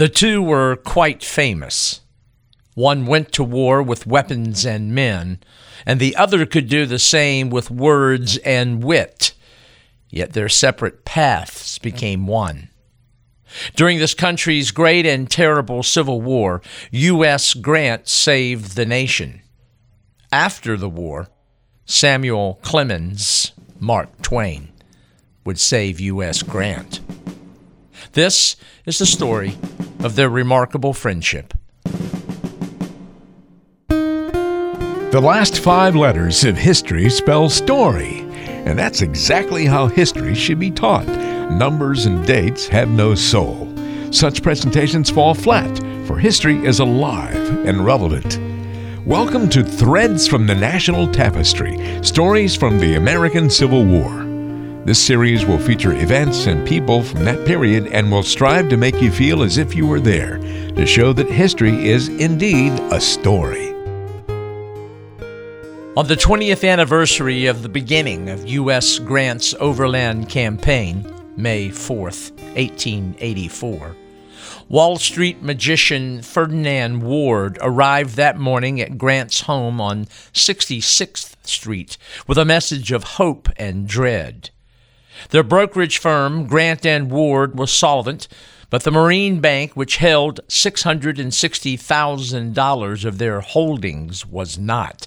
The two were quite famous. One went to war with weapons and men, and the other could do the same with words and wit. Yet their separate paths became one. During this country's great and terrible Civil War, U.S. Grant saved the nation. After the war, Samuel Clemens, Mark Twain, would save U.S. Grant. This is the story of their remarkable friendship. The last five letters of history spell story, and that's exactly how history should be taught. Numbers and dates have no soul. Such presentations fall flat, for history is alive and relevant. Welcome to Threads from the National Tapestry Stories from the American Civil War. This series will feature events and people from that period and will strive to make you feel as if you were there, to show that history is indeed a story. On the 20th anniversary of the beginning of U.S. Grant's overland campaign, May 4th, 1884, Wall Street magician Ferdinand Ward arrived that morning at Grant's home on 66th Street with a message of hope and dread. Their brokerage firm, Grant and Ward, was solvent, but the Marine Bank, which held $660,000 of their holdings, was not.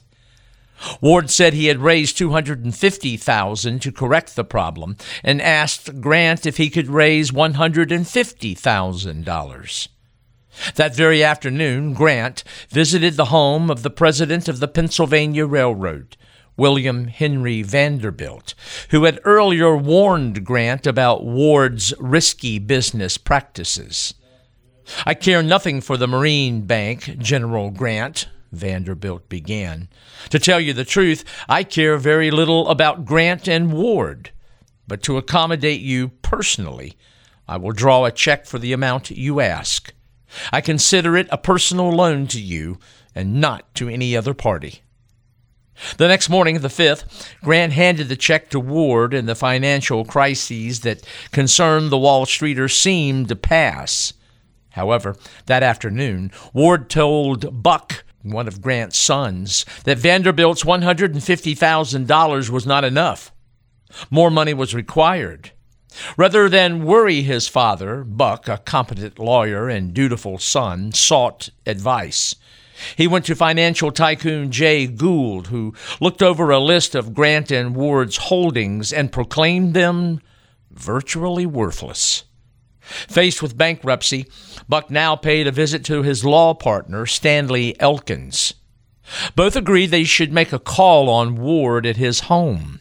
Ward said he had raised 250,000 to correct the problem and asked Grant if he could raise $150,000. That very afternoon, Grant visited the home of the president of the Pennsylvania Railroad, William Henry Vanderbilt, who had earlier warned Grant about Ward's risky business practices. I care nothing for the Marine Bank, General Grant, Vanderbilt began. To tell you the truth, I care very little about Grant and Ward, but to accommodate you personally, I will draw a check for the amount you ask. I consider it a personal loan to you and not to any other party. The next morning, the 5th, Grant handed the check to Ward, and the financial crises that concerned the Wall Streeters seemed to pass. However, that afternoon, Ward told Buck one of Grant's sons, that Vanderbilt's $150,000 was not enough. More money was required. Rather than worry his father, Buck, a competent lawyer and dutiful son, sought advice. He went to financial tycoon Jay Gould, who looked over a list of Grant and Ward's holdings and proclaimed them virtually worthless. Faced with bankruptcy, Buck now paid a visit to his law partner, Stanley Elkins. Both agreed they should make a call on Ward at his home.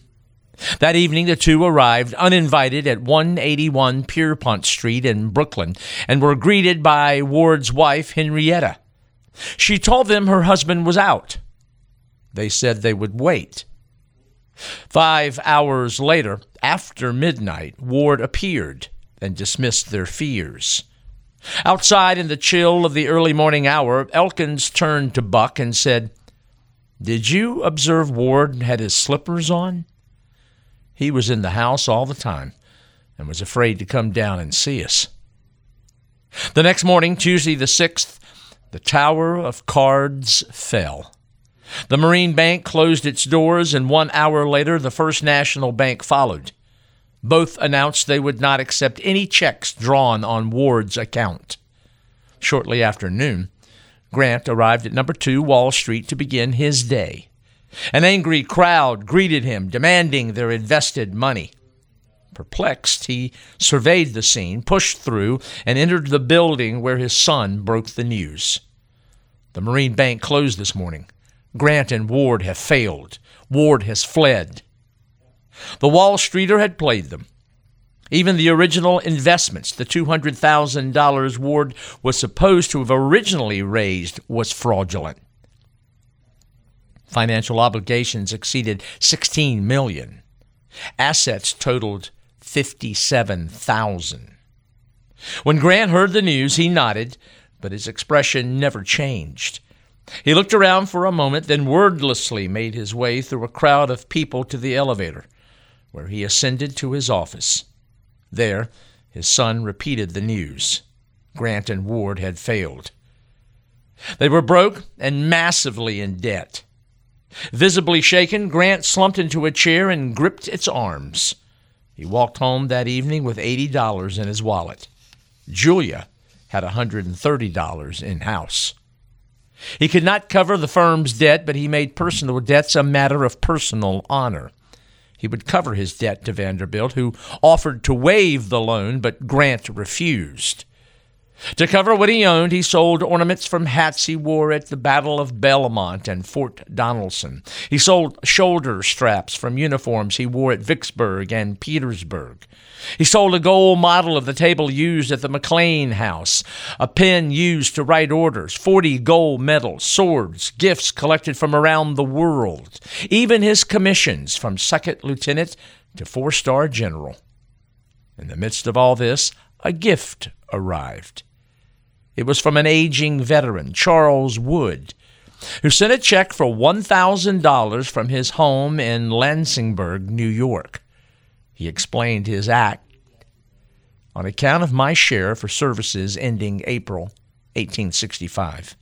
That evening, the two arrived uninvited at 181 Pierrepont Street in Brooklyn and were greeted by Ward's wife, Henrietta. She told them her husband was out. They said they would wait. Five hours later, after midnight, Ward appeared and dismissed their fears. Outside in the chill of the early morning hour, Elkins turned to Buck and said, Did you observe Ward had his slippers on? He was in the house all the time and was afraid to come down and see us. The next morning, Tuesday the 6th, the Tower of Cards fell. The Marine Bank closed its doors, and one hour later, the First National Bank followed. Both announced they would not accept any checks drawn on Ward's account. Shortly after noon, Grant arrived at number 2 Wall Street to begin his day. An angry crowd greeted him, demanding their invested money. Perplexed, he surveyed the scene, pushed through, and entered the building where his son broke the news. The Marine Bank closed this morning. Grant and Ward have failed. Ward has fled. The Wall Streeter had played them. Even the original investments, the $200,000 Ward was supposed to have originally raised, was fraudulent. Financial obligations exceeded 16 million. Assets totaled 57,000. When Grant heard the news, he nodded, but his expression never changed. He looked around for a moment, then wordlessly made his way through a crowd of people to the elevator where he ascended to his office. There, his son repeated the news. Grant and Ward had failed. They were broke and massively in debt. Visibly shaken, Grant slumped into a chair and gripped its arms. He walked home that evening with $80 in his wallet. Julia had $130 in house. He could not cover the firm's debt, but he made personal debts a matter of personal honor. He would cover his debt to Vanderbilt, who offered to waive the loan, but Grant refused. To cover what he owned, he sold ornaments from hats he wore at the Battle of Belmont and Fort Donelson. He sold shoulder straps from uniforms he wore at Vicksburg and Petersburg. He sold a gold model of the table used at the McLean House, a pen used to write orders, 40 gold medals, swords, gifts collected from around the world, even his commissions from second lieutenant to four star general. In the midst of all this, a gift arrived. It was from an aging veteran, Charles Wood, who sent a check for $1,000 from his home in Lansingburgh, New York. He explained his act on account of my share for services ending April 1865.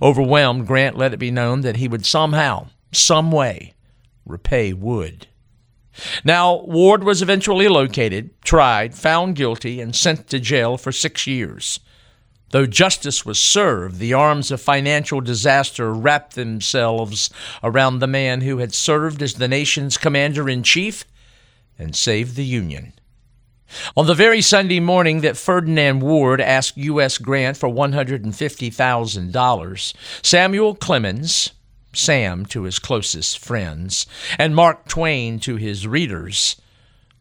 Overwhelmed, Grant let it be known that he would somehow, some way, repay Wood. Now, Ward was eventually located, tried, found guilty, and sent to jail for six years. Though justice was served, the arms of financial disaster wrapped themselves around the man who had served as the nation's commander in chief and saved the Union. On the very Sunday morning that Ferdinand Ward asked U.S. Grant for $150,000, Samuel Clemens, Sam to his closest friends, and Mark Twain to his readers,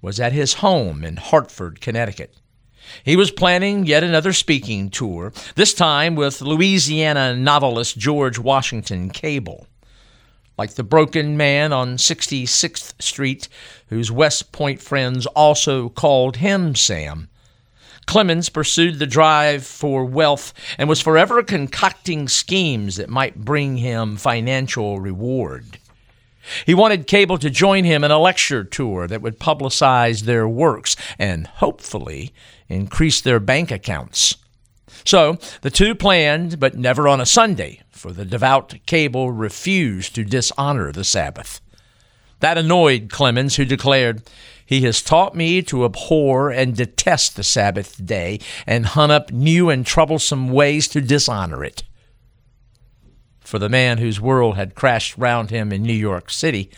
was at his home in Hartford, Connecticut. He was planning yet another speaking tour, this time with Louisiana novelist George Washington Cable. Like the broken man on 66th Street, whose West Point friends also called him Sam, Clemens pursued the drive for wealth and was forever concocting schemes that might bring him financial reward. He wanted Cable to join him in a lecture tour that would publicize their works and hopefully increase their bank accounts. So the two planned, but never on a Sunday, for the devout Cable refused to dishonor the Sabbath. That annoyed Clemens, who declared, He has taught me to abhor and detest the Sabbath day and hunt up new and troublesome ways to dishonor it for the man whose world had crashed round him in New York City,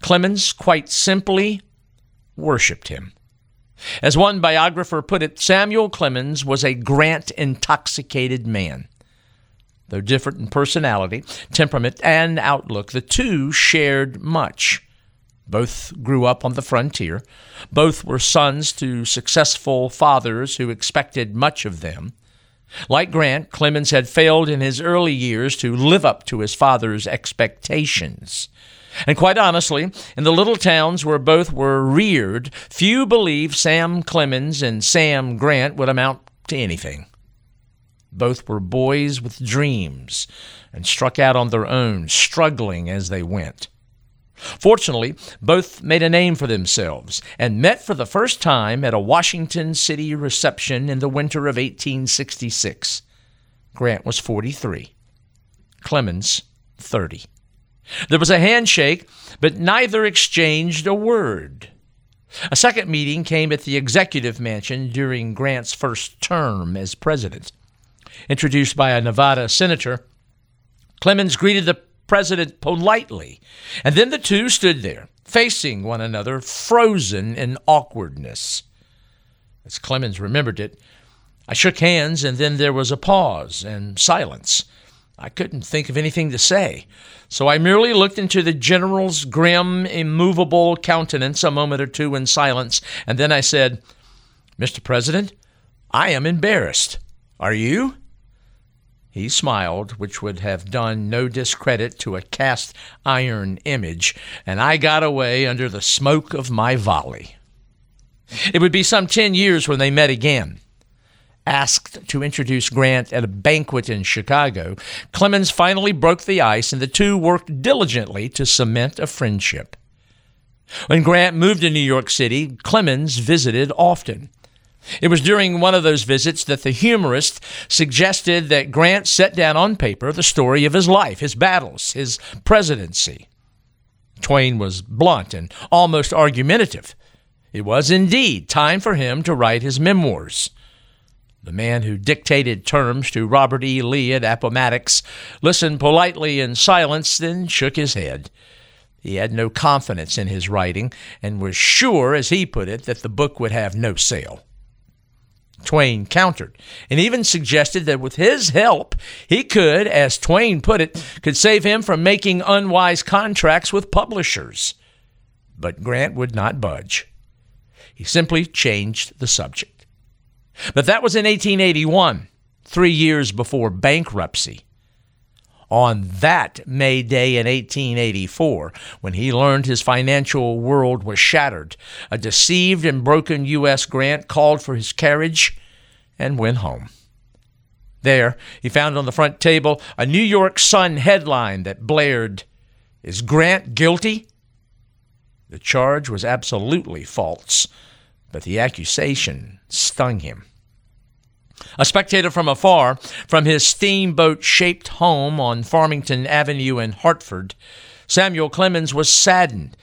Clemens quite simply worshiped him. As one biographer put it, Samuel Clemens was a Grant intoxicated man. Though different in personality, temperament, and outlook, the two shared much. Both grew up on the frontier. Both were sons to successful fathers who expected much of them. Like Grant, Clemens had failed in his early years to live up to his father's expectations. And quite honestly, in the little towns where both were reared, few believed Sam Clemens and Sam Grant would amount to anything. Both were boys with dreams and struck out on their own, struggling as they went. Fortunately, both made a name for themselves and met for the first time at a Washington City reception in the winter of 1866. Grant was 43, Clemens 30. There was a handshake, but neither exchanged a word. A second meeting came at the executive mansion during Grant's first term as president. Introduced by a Nevada senator, Clemens greeted the president politely. And then the two stood there, facing one another, frozen in awkwardness. As Clemens remembered it, I shook hands, and then there was a pause and silence. I couldn't think of anything to say, so I merely looked into the general's grim, immovable countenance a moment or two in silence, and then I said, Mr. President, I am embarrassed. Are you? He smiled, which would have done no discredit to a cast iron image, and I got away under the smoke of my volley. It would be some ten years when they met again. Asked to introduce Grant at a banquet in Chicago, Clemens finally broke the ice, and the two worked diligently to cement a friendship. When Grant moved to New York City, Clemens visited often. It was during one of those visits that the humorist suggested that Grant set down on paper the story of his life, his battles, his presidency. Twain was blunt and almost argumentative. It was indeed time for him to write his memoirs. The man who dictated terms to Robert E. Lee at Appomattox listened politely in silence, then shook his head. He had no confidence in his writing and was sure, as he put it, that the book would have no sale. Twain countered and even suggested that with his help, he could, as Twain put it, could save him from making unwise contracts with publishers. But Grant would not budge. He simply changed the subject. But that was in 1881, three years before bankruptcy. On that May Day in 1884, when he learned his financial world was shattered, a deceived and broken U.S. Grant called for his carriage and went home. There, he found on the front table a New York Sun headline that blared, Is Grant guilty? The charge was absolutely false but the accusation stung him. A spectator from afar, from his steamboat shaped home on Farmington Avenue in Hartford, Samuel Clemens was saddened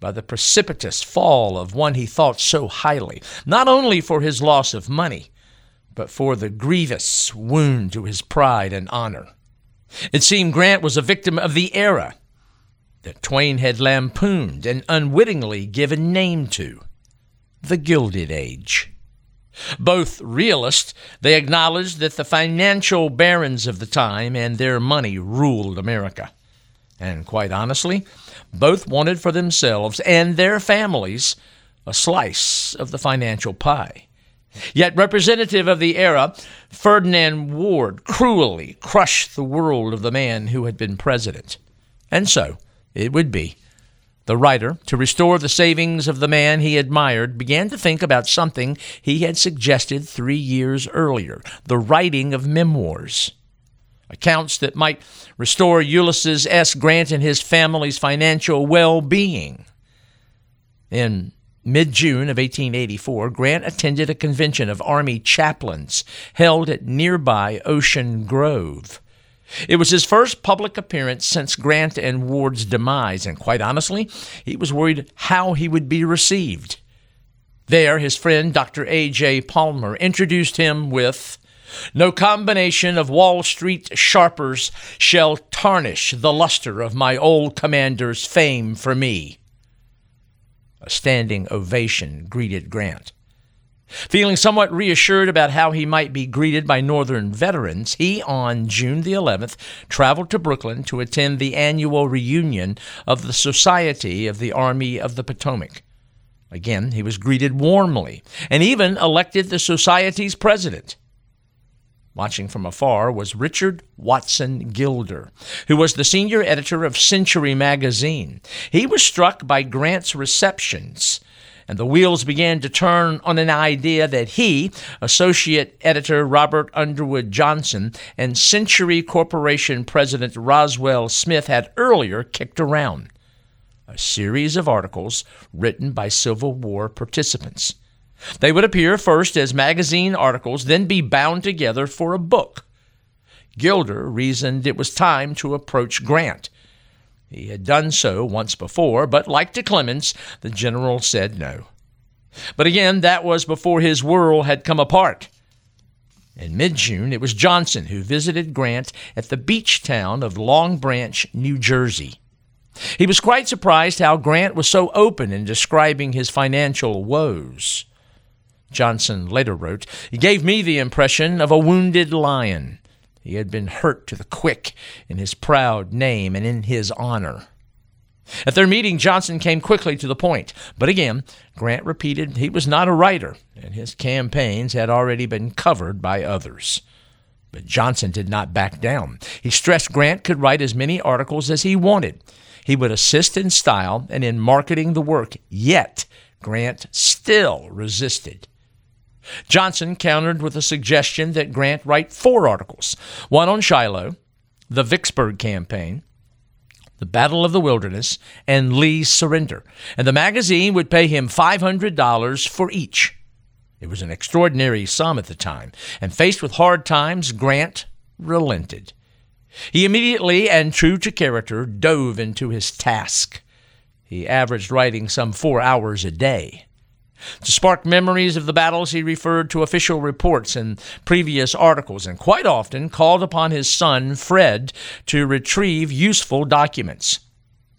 by the precipitous fall of one he thought so highly, not only for his loss of money, but for the grievous wound to his pride and honor. It seemed Grant was a victim of the era that Twain had lampooned and unwittingly given name to the Gilded Age. Both realists, they acknowledged that the financial barons of the time and their money ruled America. And quite honestly, both wanted for themselves and their families a slice of the financial pie. Yet, representative of the era, Ferdinand Ward cruelly crushed the world of the man who had been president. And so it would be the writer, to restore the savings of the man he admired, began to think about something he had suggested three years earlier the writing of memoirs. Accounts that might restore Ulysses S. Grant and his family's financial well being. In mid June of 1884, Grant attended a convention of Army chaplains held at nearby Ocean Grove. It was his first public appearance since Grant and Ward's demise, and quite honestly, he was worried how he would be received. There, his friend Dr. A.J. Palmer introduced him with No combination of Wall Street sharpers shall tarnish the luster of my old commander's fame for me. A standing ovation greeted Grant. Feeling somewhat reassured about how he might be greeted by Northern veterans, he, on June the 11th, traveled to Brooklyn to attend the annual reunion of the Society of the Army of the Potomac. Again, he was greeted warmly and even elected the Society's president. Watching from afar was Richard Watson Gilder, who was the senior editor of Century magazine. He was struck by Grant's receptions and the wheels began to turn on an idea that he, associate editor Robert Underwood Johnson, and Century Corporation president Roswell Smith had earlier kicked around a series of articles written by Civil War participants. They would appear first as magazine articles, then be bound together for a book. Gilder reasoned it was time to approach Grant he had done so once before, but like to Clemens, the general said no. But again, that was before his world had come apart. In mid June, it was Johnson who visited Grant at the beach town of Long Branch, New Jersey. He was quite surprised how Grant was so open in describing his financial woes. Johnson later wrote, He gave me the impression of a wounded lion. He had been hurt to the quick in his proud name and in his honor. At their meeting, Johnson came quickly to the point, but again, Grant repeated he was not a writer, and his campaigns had already been covered by others. But Johnson did not back down. He stressed Grant could write as many articles as he wanted. He would assist in style and in marketing the work, yet Grant still resisted. Johnson countered with a suggestion that Grant write four articles one on Shiloh, the Vicksburg campaign, the Battle of the Wilderness, and Lee's surrender, and the magazine would pay him $500 for each. It was an extraordinary sum at the time, and faced with hard times, Grant relented. He immediately and true to character dove into his task. He averaged writing some four hours a day. To spark memories of the battles, he referred to official reports and previous articles, and quite often called upon his son, Fred, to retrieve useful documents.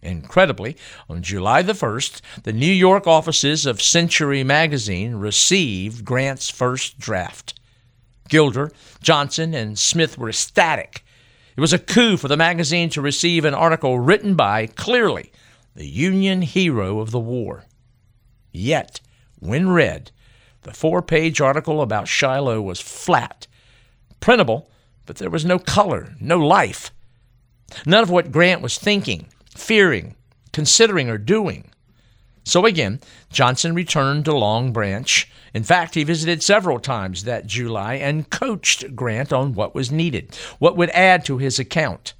Incredibly, on July the 1st, the New York offices of Century magazine received Grant's first draft. Gilder, Johnson, and Smith were ecstatic. It was a coup for the magazine to receive an article written by, clearly, the Union hero of the war. Yet, when read, the four page article about Shiloh was flat, printable, but there was no color, no life. None of what Grant was thinking, fearing, considering, or doing. So again, Johnson returned to Long Branch. In fact, he visited several times that July and coached Grant on what was needed, what would add to his account.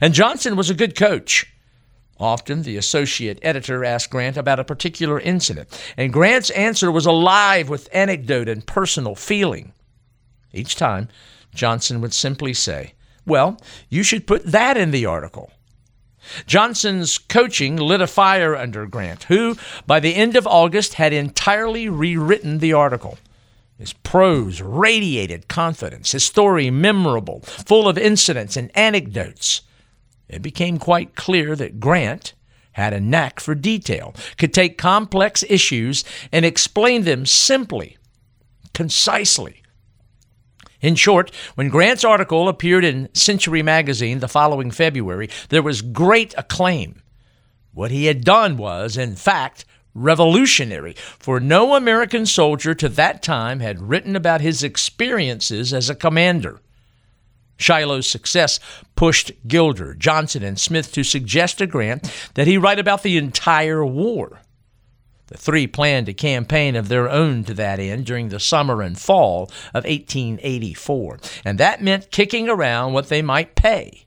And Johnson was a good coach. Often, the associate editor asked Grant about a particular incident, and Grant's answer was alive with anecdote and personal feeling. Each time, Johnson would simply say, Well, you should put that in the article. Johnson's coaching lit a fire under Grant, who, by the end of August, had entirely rewritten the article. His prose radiated confidence, his story memorable, full of incidents and anecdotes. It became quite clear that Grant had a knack for detail, could take complex issues and explain them simply, concisely, in short, when Grant's article appeared in Century magazine the following February, there was great acclaim. What he had done was, in fact, revolutionary, for no American soldier to that time had written about his experiences as a commander. Shiloh's success pushed Gilder, Johnson, and Smith to suggest to Grant that he write about the entire war. The three planned a campaign of their own to that end during the summer and fall of 1884, and that meant kicking around what they might pay.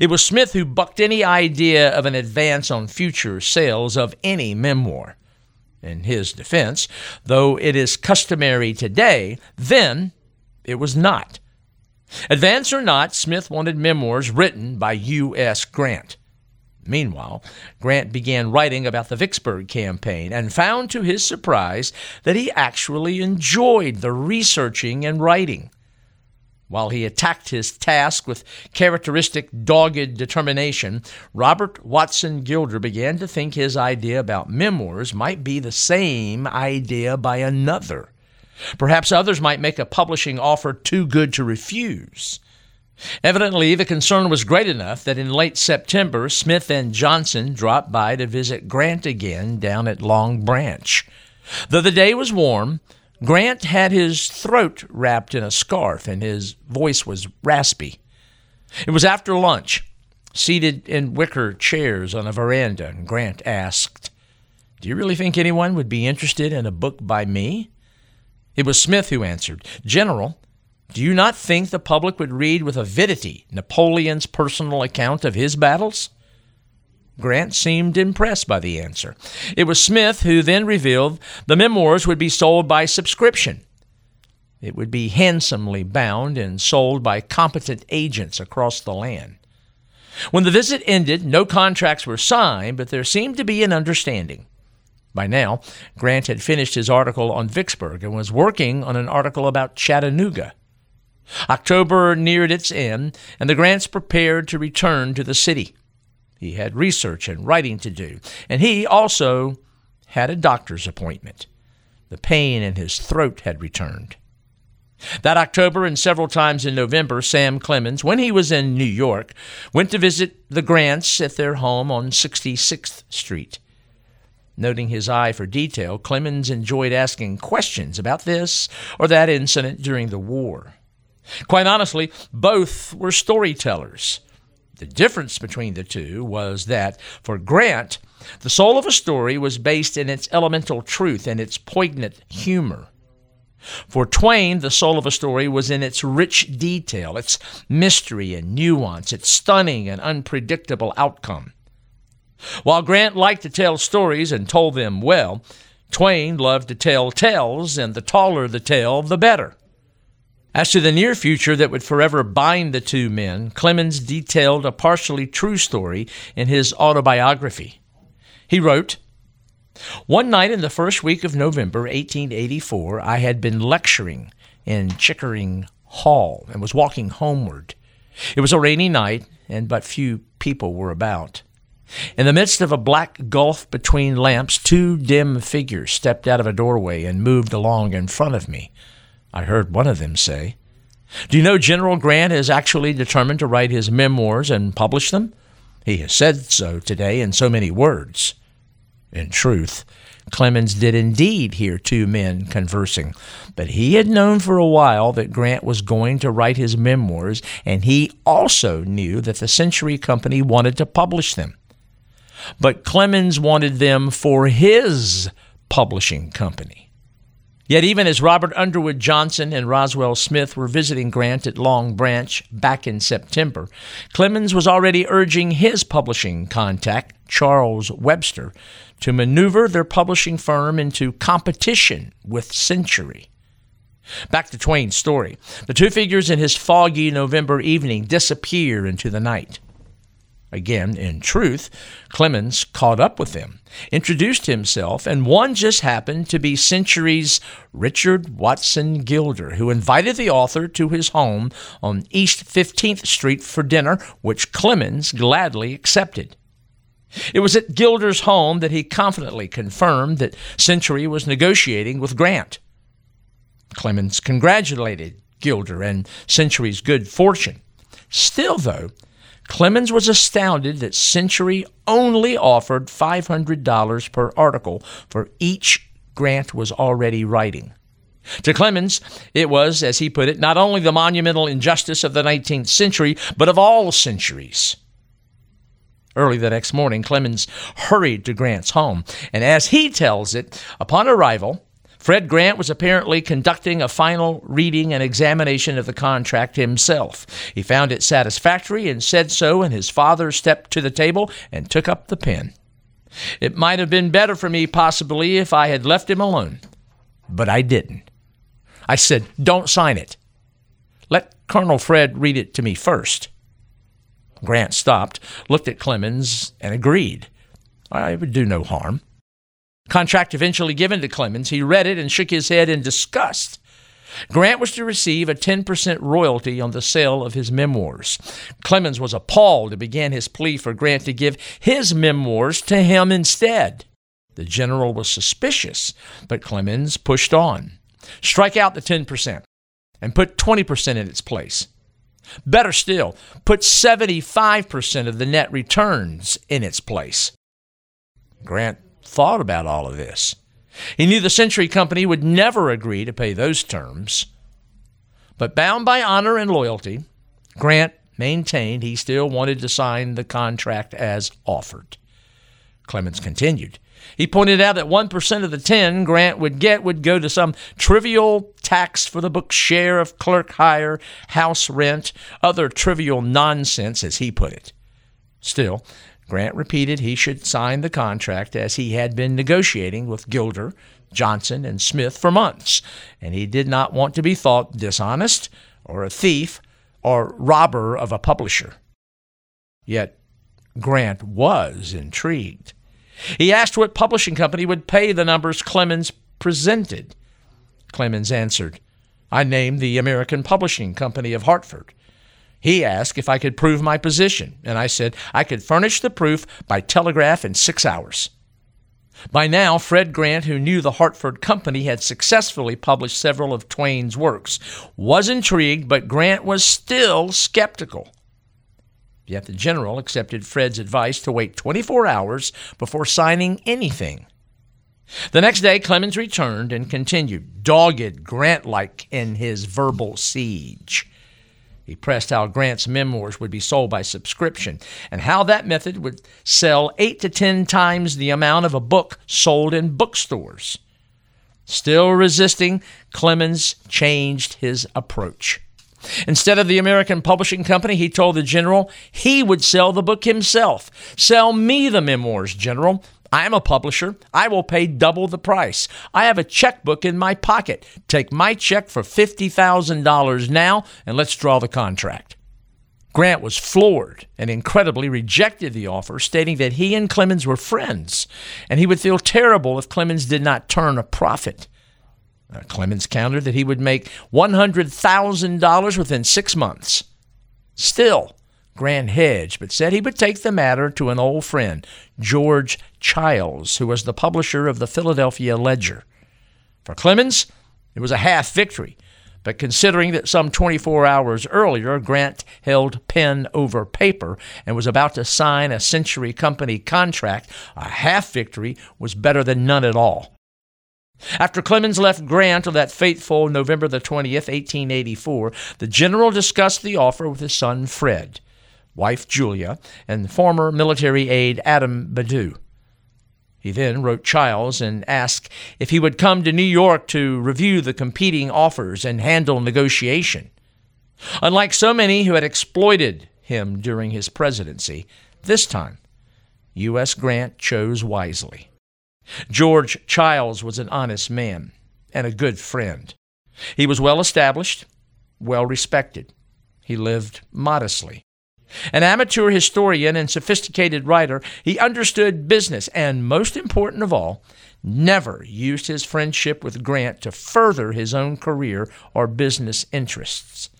It was Smith who bucked any idea of an advance on future sales of any memoir. In his defense, though it is customary today, then it was not. Advance or not, Smith wanted memoirs written by U.S. Grant. Meanwhile, Grant began writing about the Vicksburg campaign and found to his surprise that he actually enjoyed the researching and writing. While he attacked his task with characteristic dogged determination, Robert Watson Gilder began to think his idea about memoirs might be the same idea by another. Perhaps others might make a publishing offer too good to refuse. Evidently, the concern was great enough that in late September, Smith and Johnson dropped by to visit Grant again down at Long Branch. Though the day was warm, Grant had his throat wrapped in a scarf and his voice was raspy. It was after lunch, seated in wicker chairs on a veranda, and Grant asked, Do you really think anyone would be interested in a book by me? It was Smith who answered, General, do you not think the public would read with avidity Napoleon's personal account of his battles? Grant seemed impressed by the answer. It was Smith who then revealed the memoirs would be sold by subscription. It would be handsomely bound and sold by competent agents across the land. When the visit ended, no contracts were signed, but there seemed to be an understanding. By now, Grant had finished his article on Vicksburg and was working on an article about Chattanooga. October neared its end, and the Grants prepared to return to the city. He had research and writing to do, and he also had a doctor's appointment. The pain in his throat had returned. That October and several times in November, Sam Clemens, when he was in New York, went to visit the Grants at their home on 66th Street. Noting his eye for detail, Clemens enjoyed asking questions about this or that incident during the war. Quite honestly, both were storytellers. The difference between the two was that for Grant, the soul of a story was based in its elemental truth and its poignant humor. For Twain, the soul of a story was in its rich detail, its mystery and nuance, its stunning and unpredictable outcome. While Grant liked to tell stories and told them well, Twain loved to tell tales, and the taller the tale, the better. As to the near future that would forever bind the two men, Clemens detailed a partially true story in his autobiography. He wrote, One night in the first week of November 1884, I had been lecturing in Chickering Hall and was walking homeward. It was a rainy night, and but few people were about. In the midst of a black gulf between lamps, two dim figures stepped out of a doorway and moved along in front of me. I heard one of them say. Do you know General Grant is actually determined to write his memoirs and publish them? He has said so today in so many words. In truth, Clemens did indeed hear two men conversing, but he had known for a while that Grant was going to write his memoirs, and he also knew that the Century Company wanted to publish them. But Clemens wanted them for his publishing company. Yet, even as Robert Underwood Johnson and Roswell Smith were visiting Grant at Long Branch back in September, Clemens was already urging his publishing contact, Charles Webster, to maneuver their publishing firm into competition with Century. Back to Twain's story. The two figures in his foggy November evening disappear into the night. Again, in truth, Clemens caught up with them, introduced himself, and one just happened to be Century's Richard Watson Gilder, who invited the author to his home on East 15th Street for dinner, which Clemens gladly accepted. It was at Gilder's home that he confidently confirmed that Century was negotiating with Grant. Clemens congratulated Gilder and Century's good fortune. Still, though, Clemens was astounded that Century only offered $500 per article for each Grant was already writing. To Clemens, it was, as he put it, not only the monumental injustice of the 19th century, but of all centuries. Early the next morning, Clemens hurried to Grant's home, and as he tells it, upon arrival, Fred Grant was apparently conducting a final reading and examination of the contract himself. He found it satisfactory and said so, and his father stepped to the table and took up the pen. It might have been better for me, possibly, if I had left him alone, but I didn't. I said, Don't sign it. Let Colonel Fred read it to me first. Grant stopped, looked at Clemens, and agreed. I would do no harm. Contract eventually given to Clemens, he read it and shook his head in disgust. Grant was to receive a 10% royalty on the sale of his memoirs. Clemens was appalled and began his plea for Grant to give his memoirs to him instead. The general was suspicious, but Clemens pushed on. Strike out the 10% and put 20% in its place. Better still, put 75% of the net returns in its place. Grant thought about all of this. He knew the Century Company would never agree to pay those terms. But bound by honor and loyalty, Grant maintained he still wanted to sign the contract as offered. Clemens continued. He pointed out that 1% of the 10 Grant would get would go to some trivial tax for the book's share of clerk hire, house rent, other trivial nonsense, as he put it. Still, Grant repeated he should sign the contract as he had been negotiating with Gilder, Johnson, and Smith for months, and he did not want to be thought dishonest or a thief or robber of a publisher. Yet Grant was intrigued. He asked what publishing company would pay the numbers Clemens presented. Clemens answered, I named the American Publishing Company of Hartford. He asked if I could prove my position, and I said I could furnish the proof by telegraph in six hours. By now, Fred Grant, who knew the Hartford Company had successfully published several of Twain's works, was intrigued, but Grant was still skeptical. Yet the general accepted Fred's advice to wait 24 hours before signing anything. The next day, Clemens returned and continued, dogged, Grant like, in his verbal siege. He pressed how Grant's memoirs would be sold by subscription and how that method would sell eight to ten times the amount of a book sold in bookstores. Still resisting, Clemens changed his approach. Instead of the American Publishing Company, he told the general he would sell the book himself. Sell me the memoirs, General. I am a publisher. I will pay double the price. I have a checkbook in my pocket. Take my check for $50,000 now and let's draw the contract. Grant was floored and incredibly rejected the offer, stating that he and Clemens were friends and he would feel terrible if Clemens did not turn a profit. Uh, Clemens countered that he would make $100,000 within six months. Still, Grant Hedge, but said he would take the matter to an old friend, George Childs, who was the publisher of the Philadelphia Ledger. For Clemens, it was a half victory, but considering that some 24 hours earlier Grant held pen over paper and was about to sign a Century Company contract, a half victory was better than none at all. After Clemens left Grant on that fateful November the 20th, 1884, the general discussed the offer with his son Fred wife Julia, and former military aide Adam Badeau. He then wrote Childs and asked if he would come to New York to review the competing offers and handle negotiation. Unlike so many who had exploited him during his presidency, this time U.S. Grant chose wisely. George Childs was an honest man and a good friend. He was well established, well respected. He lived modestly. An amateur historian and sophisticated writer, he understood business and, most important of all, never used his friendship with Grant to further his own career or business interests.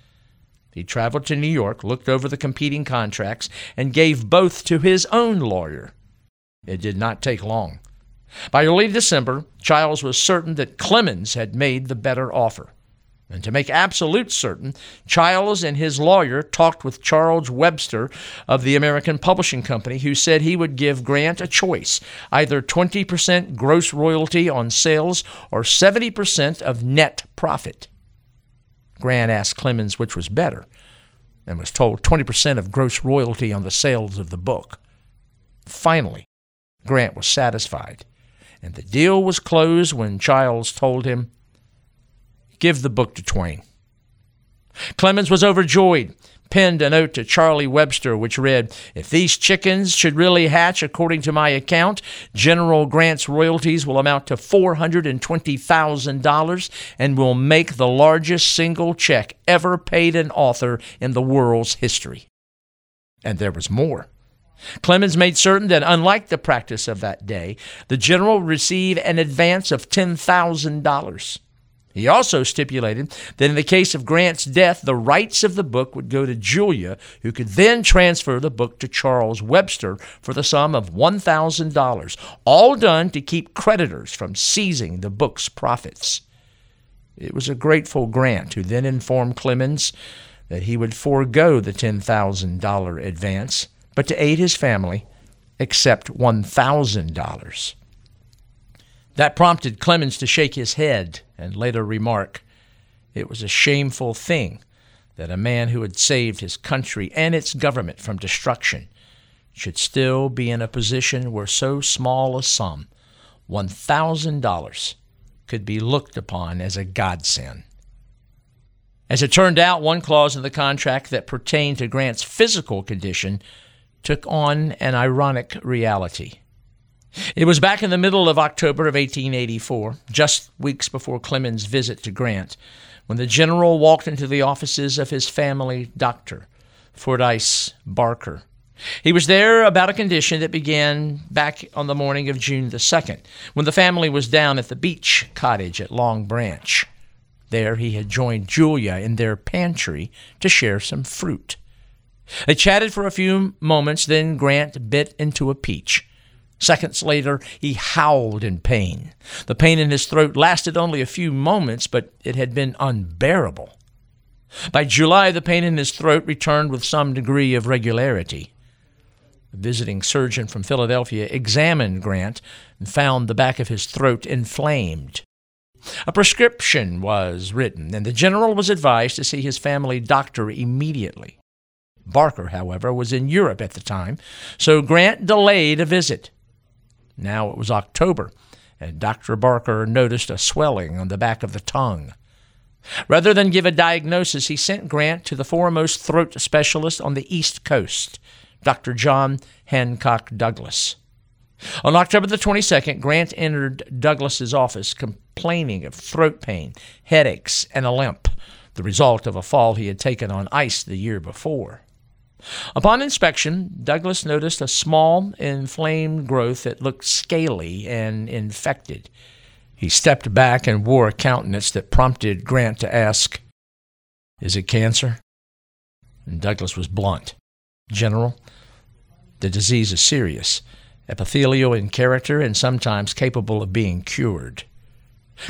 He traveled to New York, looked over the competing contracts, and gave both to his own lawyer. It did not take long. By early December, Childs was certain that Clemens had made the better offer. And to make absolute certain, Childs and his lawyer talked with Charles Webster of the American Publishing Company, who said he would give Grant a choice either 20% gross royalty on sales or 70% of net profit. Grant asked Clemens which was better and was told 20% of gross royalty on the sales of the book. Finally, Grant was satisfied, and the deal was closed when Childs told him Give the book to Twain. Clemens was overjoyed, penned a note to Charlie Webster, which read If these chickens should really hatch according to my account, General Grant's royalties will amount to $420,000 and will make the largest single check ever paid an author in the world's history. And there was more. Clemens made certain that, unlike the practice of that day, the general receive an advance of $10,000. He also stipulated that in the case of Grant's death, the rights of the book would go to Julia, who could then transfer the book to Charles Webster for the sum of $1,000, all done to keep creditors from seizing the book's profits. It was a grateful Grant who then informed Clemens that he would forego the $10,000 advance, but to aid his family, accept $1,000. That prompted Clemens to shake his head and later remark, It was a shameful thing that a man who had saved his country and its government from destruction should still be in a position where so small a sum, $1,000, could be looked upon as a godsend. As it turned out, one clause in the contract that pertained to Grant's physical condition took on an ironic reality. It was back in the middle of October of 1884, just weeks before Clemens' visit to Grant, when the general walked into the offices of his family doctor, Fordyce Barker. He was there about a condition that began back on the morning of June the 2nd, when the family was down at the beach cottage at Long Branch. There he had joined Julia in their pantry to share some fruit. They chatted for a few moments, then Grant bit into a peach. Seconds later, he howled in pain. The pain in his throat lasted only a few moments, but it had been unbearable. By July, the pain in his throat returned with some degree of regularity. A visiting surgeon from Philadelphia examined Grant and found the back of his throat inflamed. A prescription was written, and the general was advised to see his family doctor immediately. Barker, however, was in Europe at the time, so Grant delayed a visit. Now it was October, and Dr. Barker noticed a swelling on the back of the tongue. Rather than give a diagnosis, he sent Grant to the foremost throat specialist on the East Coast, Dr. John Hancock Douglas. On October the 22nd, Grant entered Douglas's office complaining of throat pain, headaches, and a limp, the result of a fall he had taken on ice the year before. Upon inspection, Douglas noticed a small, inflamed growth that looked scaly and infected. He stepped back and wore a countenance that prompted Grant to ask, Is it cancer? And Douglas was blunt. General, the disease is serious, epithelial in character, and sometimes capable of being cured.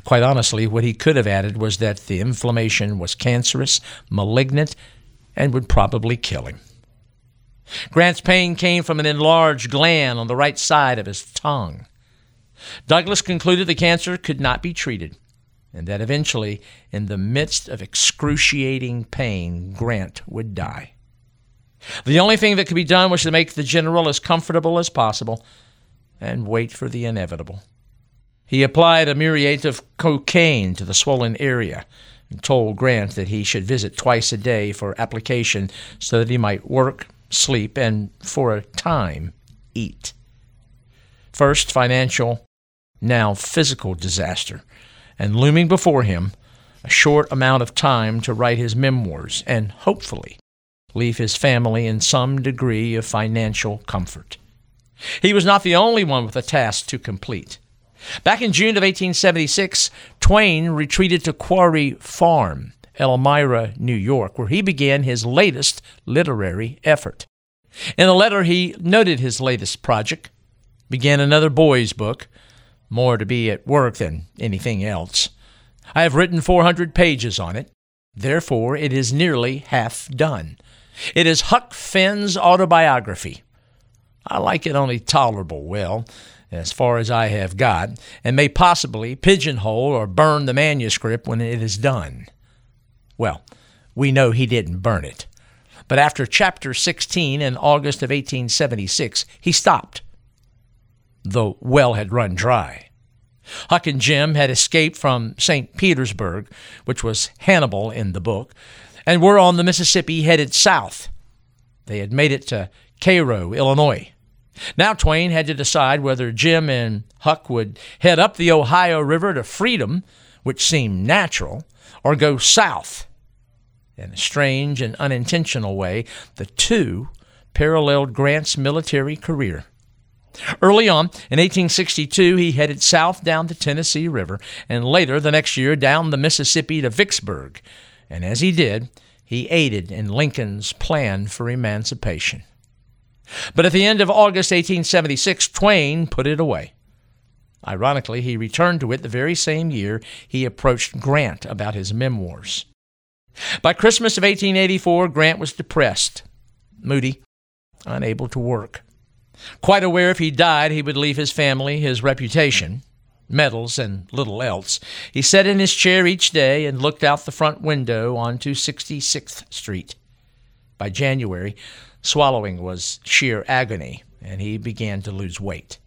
Quite honestly, what he could have added was that the inflammation was cancerous, malignant, and would probably kill him. Grant's pain came from an enlarged gland on the right side of his tongue. Douglas concluded the cancer could not be treated, and that eventually, in the midst of excruciating pain, Grant would die. The only thing that could be done was to make the general as comfortable as possible and wait for the inevitable. He applied a muriate of cocaine to the swollen area and told Grant that he should visit twice a day for application so that he might work, sleep, and, for a time, eat. First, financial, now physical disaster, and looming before him, a short amount of time to write his memoirs and, hopefully, leave his family in some degree of financial comfort. He was not the only one with a task to complete. Back in June of 1876, Twain retreated to Quarry Farm, Elmira, New York, where he began his latest literary effort. In a letter, he noted his latest project, began another boys' book, more to be at work than anything else. I have written 400 pages on it, therefore, it is nearly half done. It is Huck Finn's autobiography. I like it only tolerable well, as far as I have got, and may possibly pigeonhole or burn the manuscript when it is done. Well, we know he didn't burn it. But after chapter 16 in August of 1876, he stopped. The well had run dry. Huck and Jim had escaped from St. Petersburg, which was Hannibal in the book, and were on the Mississippi headed south. They had made it to Cairo, Illinois. Now Twain had to decide whether Jim and Huck would head up the Ohio River to freedom, which seemed natural, or go south. In a strange and unintentional way, the two paralleled Grant's military career. Early on, in 1862, he headed south down the Tennessee River, and later the next year down the Mississippi to Vicksburg. And as he did, he aided in Lincoln's plan for emancipation. But at the end of August 1876, Twain put it away. Ironically, he returned to it the very same year he approached Grant about his memoirs. By Christmas of 1884, Grant was depressed, moody, unable to work. Quite aware if he died, he would leave his family, his reputation, medals, and little else. He sat in his chair each day and looked out the front window onto 66th Street. By January, swallowing was sheer agony, and he began to lose weight.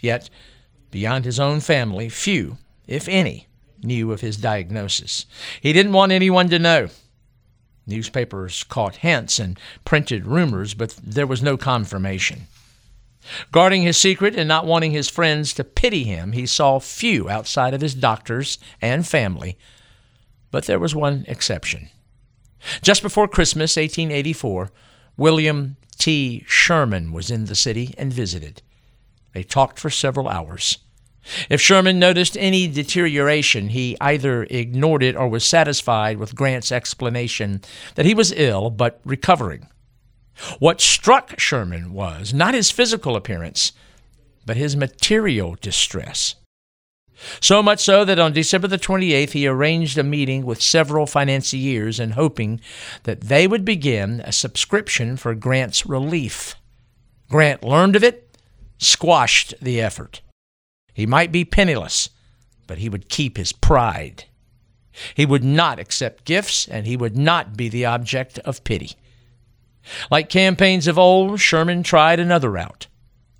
Yet, beyond his own family, few, if any, knew of his diagnosis. He didn't want anyone to know. Newspapers caught hints and printed rumors, but there was no confirmation. Guarding his secret and not wanting his friends to pity him, he saw few outside of his doctors and family. But there was one exception. Just before Christmas, 1884, William T. Sherman was in the city and visited. They talked for several hours. If Sherman noticed any deterioration, he either ignored it or was satisfied with Grant's explanation that he was ill but recovering. What struck Sherman was not his physical appearance, but his material distress. So much so that on December the 28th, he arranged a meeting with several financiers in hoping that they would begin a subscription for Grant's relief. Grant learned of it, squashed the effort. He might be penniless, but he would keep his pride. He would not accept gifts, and he would not be the object of pity. Like campaigns of old, Sherman tried another route,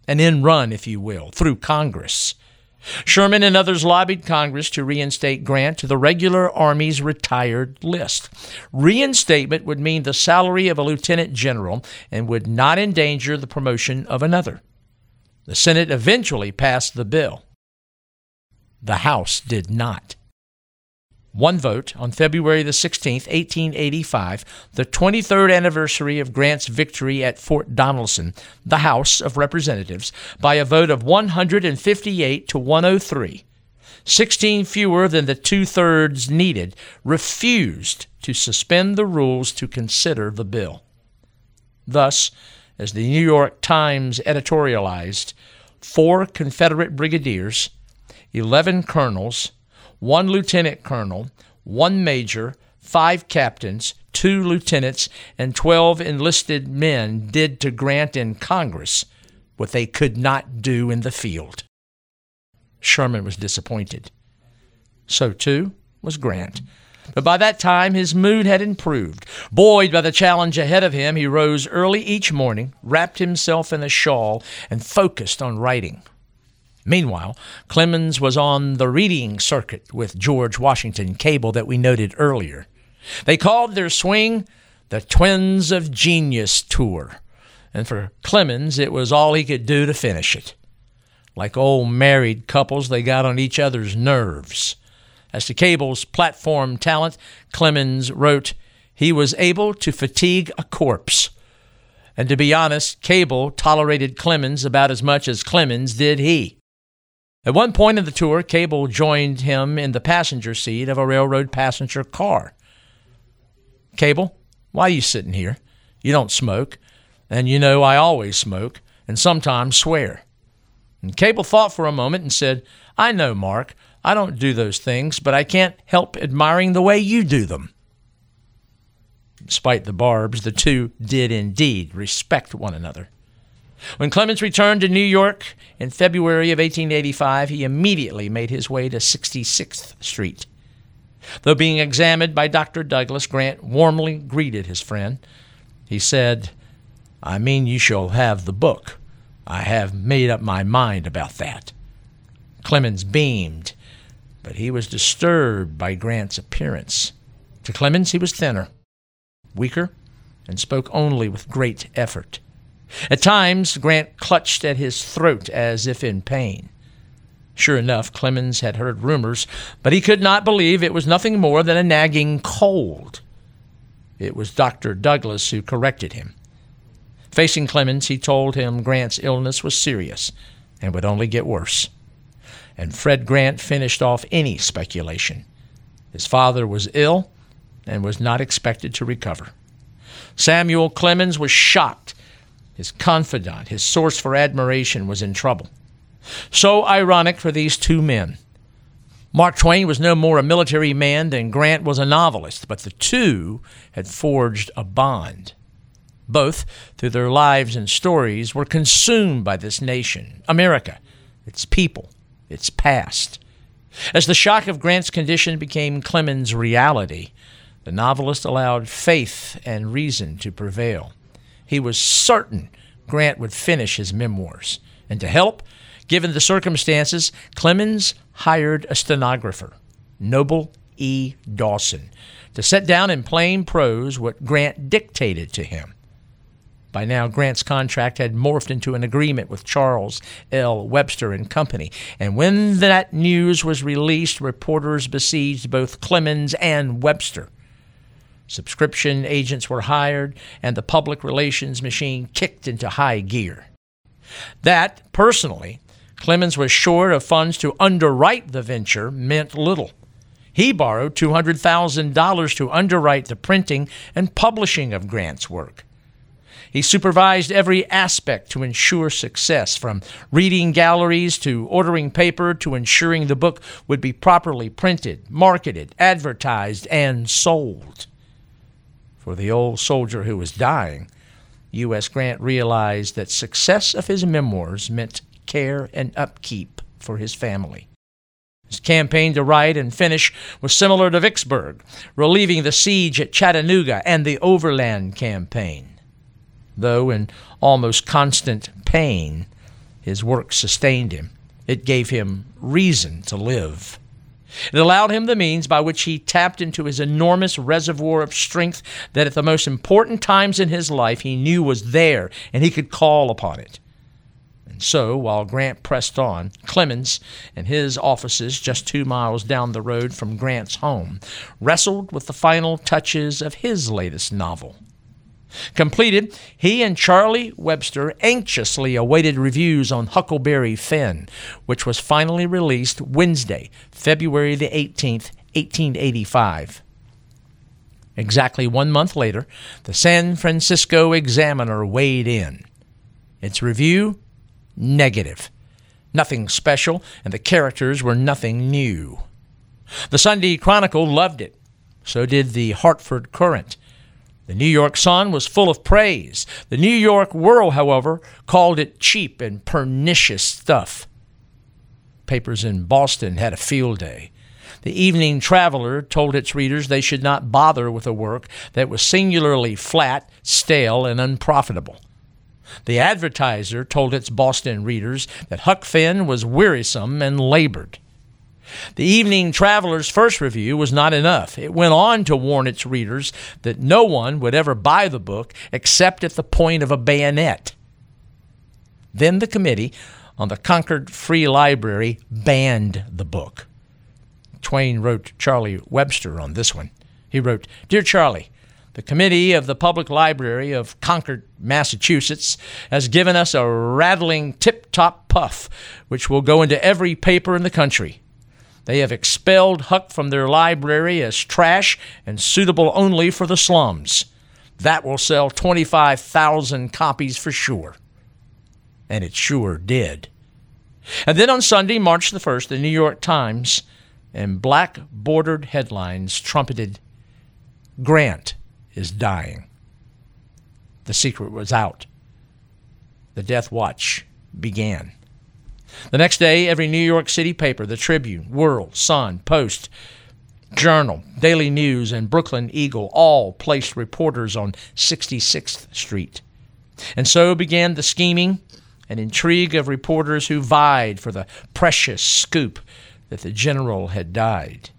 an in run, if you will, through Congress. Sherman and others lobbied Congress to reinstate Grant to the regular Army's retired list. Reinstatement would mean the salary of a lieutenant general and would not endanger the promotion of another. The Senate eventually passed the bill. The House did not. One vote on February the 16th, 1885, the 23rd anniversary of Grant's victory at Fort Donelson, the House of Representatives, by a vote of 158 to 103, 16 fewer than the two thirds needed, refused to suspend the rules to consider the bill. Thus, as the New York Times editorialized, four Confederate brigadiers, 11 colonels, one lieutenant colonel, one major, five captains, two lieutenants, and 12 enlisted men did to Grant in Congress what they could not do in the field. Sherman was disappointed. So, too, was Grant. But by that time, his mood had improved. Buoyed by the challenge ahead of him, he rose early each morning, wrapped himself in a shawl, and focused on writing. Meanwhile, Clemens was on the reading circuit with George Washington Cable that we noted earlier. They called their swing the Twins of Genius Tour, and for Clemens, it was all he could do to finish it. Like old married couples, they got on each other's nerves. As to Cable's platform talent, Clemens wrote, He was able to fatigue a corpse. And to be honest, Cable tolerated Clemens about as much as Clemens did he. At one point in the tour, Cable joined him in the passenger seat of a railroad passenger car. Cable, why are you sitting here? You don't smoke, and you know I always smoke, and sometimes swear. And Cable thought for a moment and said, I know, Mark, I don't do those things, but I can't help admiring the way you do them. Despite the barbs, the two did indeed respect one another. When Clemens returned to New York in February of 1885, he immediately made his way to 66th Street. Though being examined by Dr. Douglas, Grant warmly greeted his friend. He said, I mean, you shall have the book. I have made up my mind about that. Clemens beamed, but he was disturbed by Grant's appearance. To Clemens, he was thinner, weaker, and spoke only with great effort. At times, Grant clutched at his throat as if in pain. Sure enough, Clemens had heard rumors, but he could not believe it was nothing more than a nagging cold. It was Dr. Douglas who corrected him. Facing Clemens, he told him Grant's illness was serious and would only get worse. And Fred Grant finished off any speculation. His father was ill and was not expected to recover. Samuel Clemens was shocked his confidant, his source for admiration, was in trouble. So ironic for these two men. Mark Twain was no more a military man than Grant was a novelist, but the two had forged a bond. Both, through their lives and stories, were consumed by this nation, America, its people, its past. As the shock of Grant's condition became Clemens' reality, the novelist allowed faith and reason to prevail. He was certain Grant would finish his memoirs. And to help, given the circumstances, Clemens hired a stenographer, Noble E. Dawson, to set down in plain prose what Grant dictated to him. By now, Grant's contract had morphed into an agreement with Charles L. Webster and Company, and when that news was released, reporters besieged both Clemens and Webster. Subscription agents were hired, and the public relations machine kicked into high gear. That, personally, Clemens was short of funds to underwrite the venture meant little. He borrowed $200,000 to underwrite the printing and publishing of Grant's work. He supervised every aspect to ensure success, from reading galleys to ordering paper to ensuring the book would be properly printed, marketed, advertised, and sold. For the old soldier who was dying, U.S. Grant realized that success of his memoirs meant care and upkeep for his family. His campaign to write and finish was similar to Vicksburg, relieving the siege at Chattanooga and the Overland Campaign. Though in almost constant pain, his work sustained him. It gave him reason to live. It allowed him the means by which he tapped into his enormous reservoir of strength that at the most important times in his life he knew was there and he could call upon it. And So, while Grant pressed on, Clemens and his offices, just two miles down the road from Grant's home, wrestled with the final touches of his latest novel. Completed, he and Charlie Webster anxiously awaited reviews on Huckleberry Finn, which was finally released Wednesday, February the 18th, 1885. Exactly one month later, the San Francisco Examiner weighed in. Its review negative. Nothing special, and the characters were nothing new. The Sunday Chronicle loved it. So did the Hartford Courant. The New York Sun was full of praise. The New York World, however, called it cheap and pernicious stuff. Papers in Boston had a field day. The Evening Traveler told its readers they should not bother with a work that was singularly flat, stale, and unprofitable. The Advertiser told its Boston readers that Huck Finn was wearisome and labored. The Evening Traveler's first review was not enough. It went on to warn its readers that no one would ever buy the book except at the point of a bayonet. Then the committee on the Concord Free Library banned the book. Twain wrote Charlie Webster on this one. He wrote, Dear Charlie, the committee of the Public Library of Concord, Massachusetts, has given us a rattling tip top puff, which will go into every paper in the country. They have expelled Huck from their library as trash and suitable only for the slums. That will sell 25,000 copies for sure. And it sure did. And then on Sunday, March the 1st, the New York Times, in black bordered headlines, trumpeted Grant is dying. The secret was out. The death watch began. The next day, every New York City paper, the Tribune, World, Sun, Post, Journal, Daily News, and Brooklyn Eagle all placed reporters on 66th Street. And so began the scheming and intrigue of reporters who vied for the precious scoop that the general had died.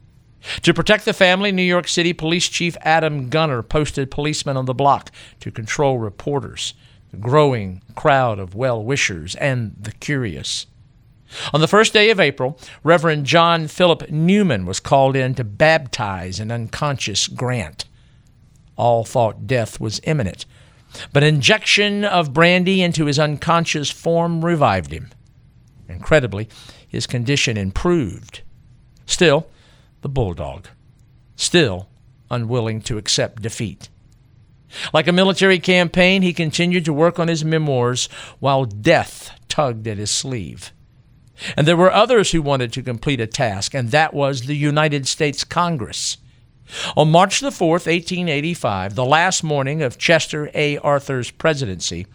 To protect the family, New York City Police Chief Adam Gunner posted policemen on the block to control reporters, the growing crowd of well wishers, and the curious. On the first day of April, Reverend John Philip Newman was called in to baptize an unconscious Grant. All thought death was imminent, but injection of brandy into his unconscious form revived him. Incredibly, his condition improved. Still, the bulldog, still unwilling to accept defeat. Like a military campaign, he continued to work on his memoirs while death tugged at his sleeve. And there were others who wanted to complete a task, and that was the United States Congress. On March the 4th, 1885, the last morning of Chester A. Arthur's presidency,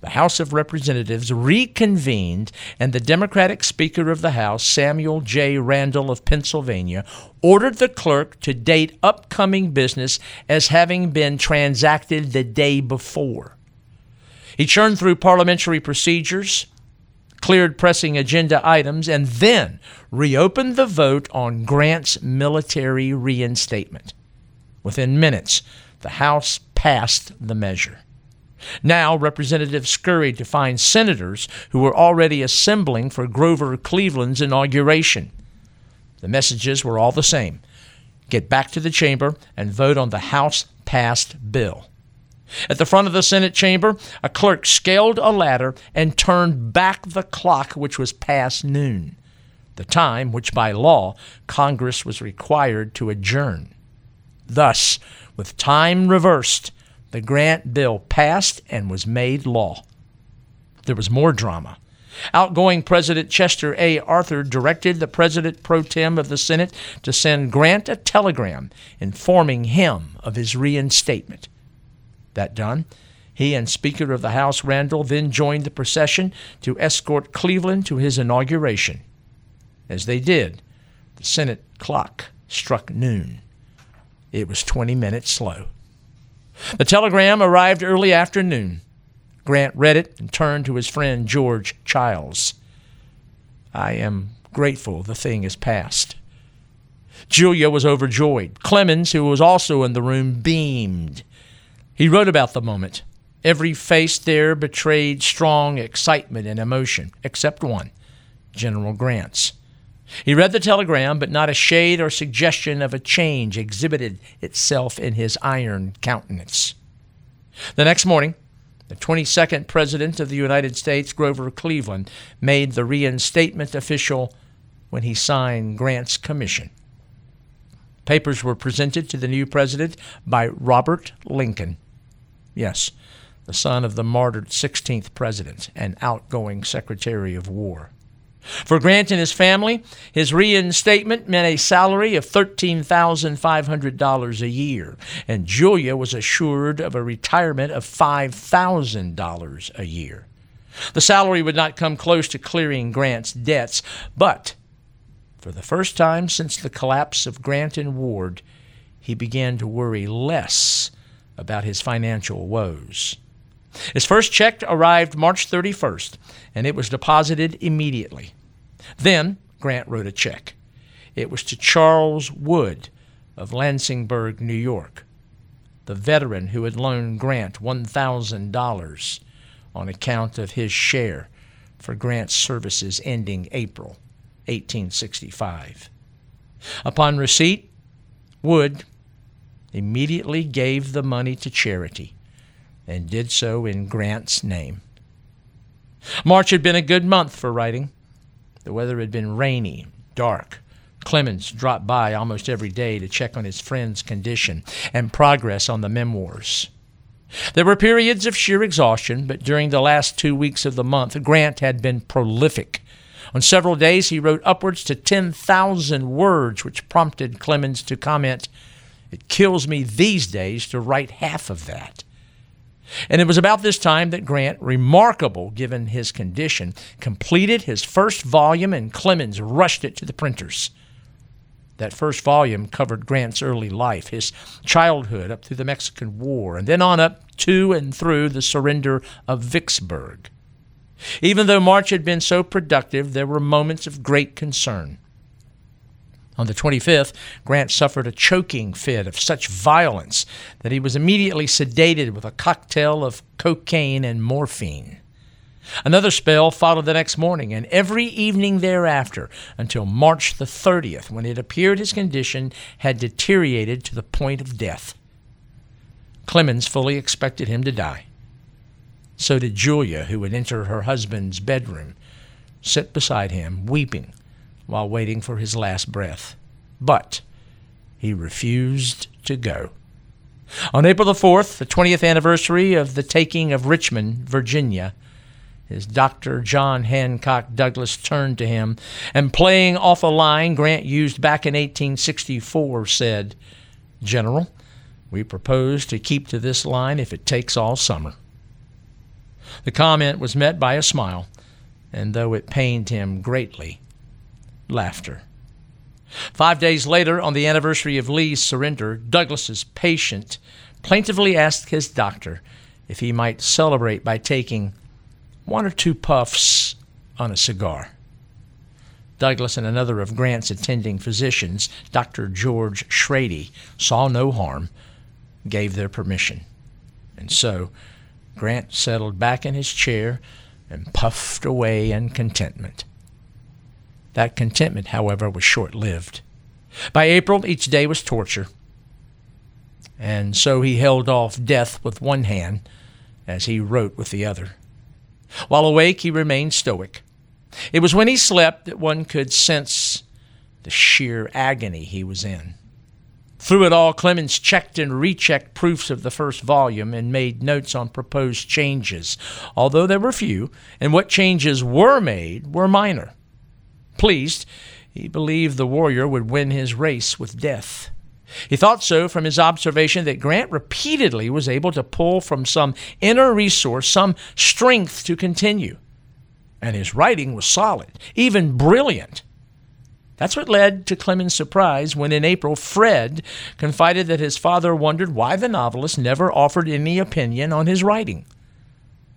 the House of Representatives reconvened, and the Democratic Speaker of the House, Samuel J. Randall of Pennsylvania, ordered the clerk to date upcoming business as having been transacted the day before. He churned through parliamentary procedures cleared pressing agenda items, and then reopened the vote on Grant's military reinstatement. Within minutes, the House passed the measure. Now, representatives scurried to find senators who were already assembling for Grover Cleveland's inauguration. The messages were all the same get back to the chamber and vote on the House passed bill. At the front of the Senate chamber, a clerk scaled a ladder and turned back the clock, which was past noon, the time which by law Congress was required to adjourn. Thus, with time reversed, the Grant bill passed and was made law. There was more drama. Outgoing President Chester A. Arthur directed the President pro tem of the Senate to send Grant a telegram informing him of his reinstatement. That done, he and Speaker of the House Randall then joined the procession to escort Cleveland to his inauguration. As they did, the Senate clock struck noon. It was 20 minutes slow. The telegram arrived early afternoon. Grant read it and turned to his friend George Childs. I am grateful the thing is passed. Julia was overjoyed. Clemens, who was also in the room, beamed. He wrote about the moment. Every face there betrayed strong excitement and emotion, except one General Grant's. He read the telegram, but not a shade or suggestion of a change exhibited itself in his iron countenance. The next morning, the 22nd President of the United States, Grover Cleveland, made the reinstatement official when he signed Grant's commission. Papers were presented to the new president by Robert Lincoln. Yes, the son of the martyred 16th president and outgoing Secretary of War. For Grant and his family, his reinstatement meant a salary of $13,500 a year, and Julia was assured of a retirement of $5,000 a year. The salary would not come close to clearing Grant's debts, but for the first time since the collapse of Grant and Ward, he began to worry less about his financial woes. His first check arrived March 31st, and it was deposited immediately. Then Grant wrote a check. It was to Charles Wood of Lansingburgh, New York, the veteran who had loaned Grant $1,000 on account of his share for Grant's services ending April 1865. Upon receipt, Wood immediately gave the money to charity and did so in Grant's name. March had been a good month for writing. The weather had been rainy, dark. Clemens dropped by almost every day to check on his friend's condition and progress on the memoirs. There were periods of sheer exhaustion, but during the last two weeks of the month, Grant had been prolific. On several days, he wrote upwards to 10,000 words, which prompted Clemens to comment, It kills me these days to write half of that. And it was about this time that Grant, remarkable given his condition, completed his first volume and Clemens rushed it to the printers. That first volume covered Grant's early life, his childhood up through the Mexican War, and then on up to and through the surrender of Vicksburg. Even though March had been so productive, there were moments of great concern. On the 25th, Grant suffered a choking fit of such violence that he was immediately sedated with a cocktail of cocaine and morphine. Another spell followed the next morning, and every evening thereafter until March the 30th, when it appeared his condition had deteriorated to the point of death. Clemens fully expected him to die. So did Julia, who would enter her husband's bedroom, sit beside him, weeping while waiting for his last breath. But he refused to go. On April the 4th, the 20th anniversary of the taking of Richmond, Virginia, his Dr. John Hancock Douglas turned to him and, playing off a line Grant used back in 1864, said, General, we propose to keep to this line if it takes all summer. The comment was met by a smile, and though it pained him greatly, laughter. Five days later, on the anniversary of Lee's surrender, Douglas's patient plaintively asked his doctor if he might celebrate by taking one or two puffs on a cigar. Douglas and another of Grant's attending physicians, Dr. George Shrady, saw no harm, gave their permission. And so Grant settled back in his chair and puffed away in contentment. That contentment, however, was short lived. By April, each day was torture. And so he held off death with one hand as he wrote with the other. While awake, he remained stoic. It was when he slept that one could sense the sheer agony he was in. Through it all, Clemens checked and rechecked proofs of the first volume and made notes on proposed changes, although there were few, and what changes were made were minor. Pleased, he believed the warrior would win his race with death. He thought so from his observation that Grant repeatedly was able to pull from some inner resource, some strength to continue. And his writing was solid, even brilliant. That's what led to Clemens' surprise when in April Fred confided that his father wondered why the novelist never offered any opinion on his writing.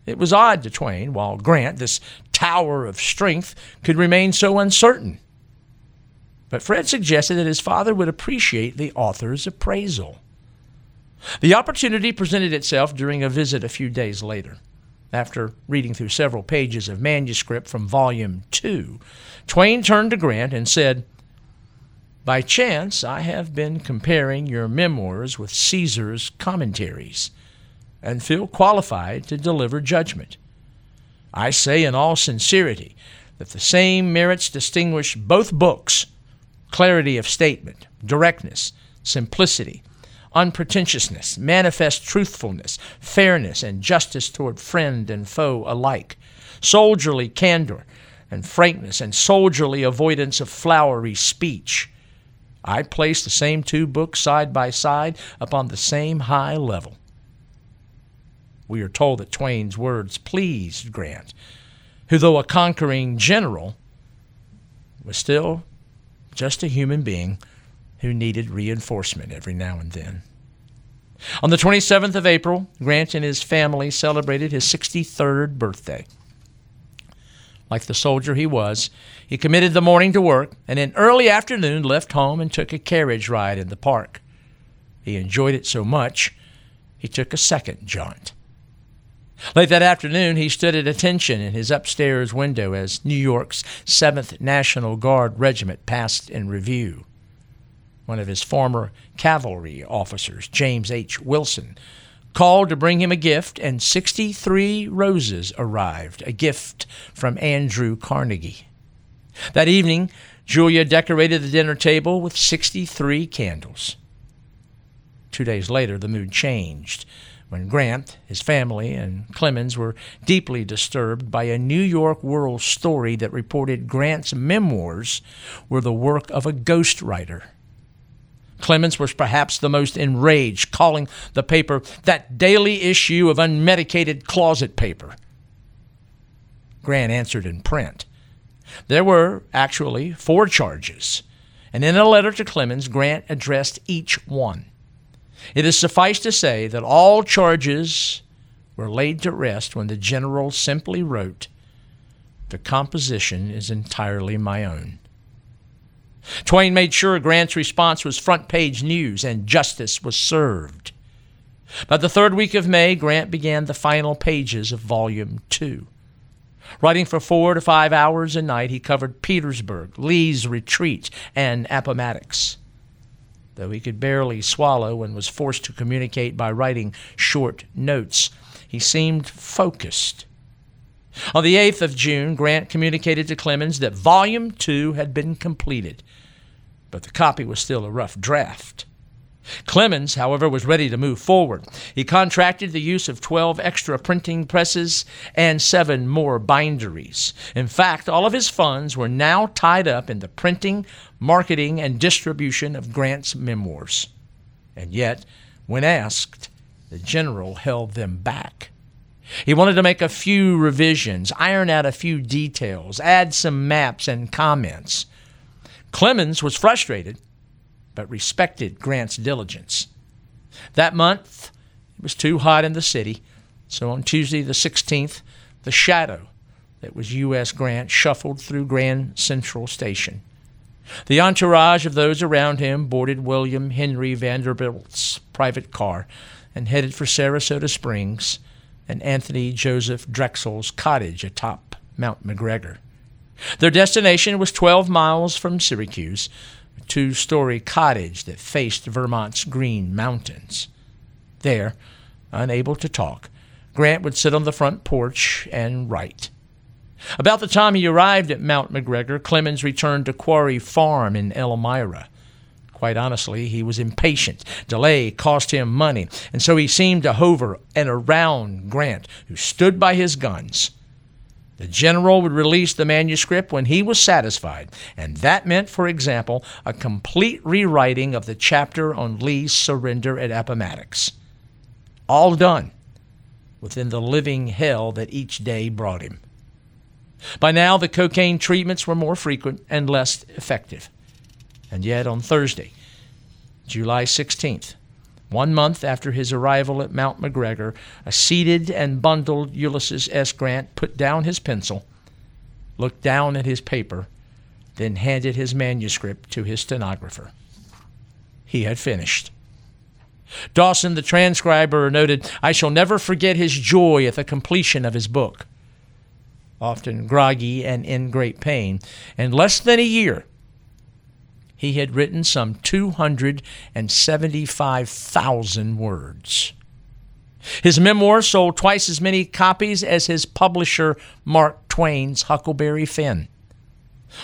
It was odd to Twain, while Grant, this tower of strength, could remain so uncertain. But Fred suggested that his father would appreciate the author's appraisal. The opportunity presented itself during a visit a few days later. After reading through several pages of manuscript from Volume 2, Twain turned to Grant and said, By chance, I have been comparing your memoirs with Caesar's commentaries and feel qualified to deliver judgment. I say in all sincerity that the same merits distinguish both books clarity of statement, directness, simplicity, unpretentiousness, manifest truthfulness, fairness, and justice toward friend and foe alike, soldierly candor and frankness, and soldierly avoidance of flowery speech. I place the same two books side by side upon the same high level. We are told that Twain's words pleased Grant, who, though a conquering general, was still just a human being who needed reinforcement every now and then. On the 27th of April, Grant and his family celebrated his 63rd birthday. Like the soldier he was, he committed the morning to work and in early afternoon left home and took a carriage ride in the park. He enjoyed it so much, he took a second jaunt. Late that afternoon, he stood at attention in his upstairs window as New York's 7th National Guard Regiment passed in review. One of his former cavalry officers, James H. Wilson, called to bring him a gift, and 63 roses arrived, a gift from Andrew Carnegie. That evening, Julia decorated the dinner table with 63 candles. Two days later, the mood changed when Grant, his family, and Clemens were deeply disturbed by a New York World story that reported Grant's memoirs were the work of a ghostwriter. Clemens was perhaps the most enraged, calling the paper that daily issue of unmedicated closet paper. Grant answered in print. There were actually four charges, and in a letter to Clemens, Grant addressed each one. It is suffice to say that all charges were laid to rest when the general simply wrote, The composition is entirely my own. Twain made sure Grant's response was front page news and justice was served. By the third week of May, Grant began the final pages of Volume 2. Writing for four to five hours a night, he covered Petersburg, Lee's retreat, and Appomattox though he could barely swallow and was forced to communicate by writing short notes. He seemed focused. On the 8th of June, Grant communicated to Clemens that Volume 2 had been completed, but the copy was still a rough draft. Clemens, however, was ready to move forward. He contracted the use of 12 extra printing presses and seven more binderies. In fact, all of his funds were now tied up in the printing, marketing, and distribution of Grant's memoirs. And yet, when asked, the general held them back. He wanted to make a few revisions, iron out a few details, add some maps and comments. Clemens was frustrated but respected Grant's diligence. That month, it was too hot in the city, so on Tuesday the 16th, the shadow that was U.S. Grant shuffled through Grand Central Station. The entourage of those around him boarded William Henry Vanderbilt's private car and headed for Saratoga Springs and Anthony Joseph Drexel's cottage atop Mount McGregor. Their destination was 12 miles from Syracuse, two story cottage that faced Vermont's Green Mountains. There, unable to talk, Grant would sit on the front porch and write. About the time he arrived at Mount McGregor, Clemens returned to Quarry Farm in Elmira. Quite honestly, he was impatient. Delay cost him money, and so he seemed to hover and around Grant, who stood by his guns. The general would release the manuscript when he was satisfied, and that meant, for example, a complete rewriting of the chapter on Lee's surrender at Appomattox. All done within the living hell that each day brought him. By now, the cocaine treatments were more frequent and less effective. And yet, on Thursday, July 16th, one month after his arrival at Mount McGregor, a seated and bundled Ulysses S. Grant put down his pencil, looked down at his paper, then handed his manuscript to his stenographer. He had finished. Dawson, the transcriber, noted, I shall never forget his joy at the completion of his book. Often groggy and in great pain, in less than a year, he had written some 275,000 words. His memoir sold twice as many copies as his publisher, Mark Twain's Huckleberry Finn.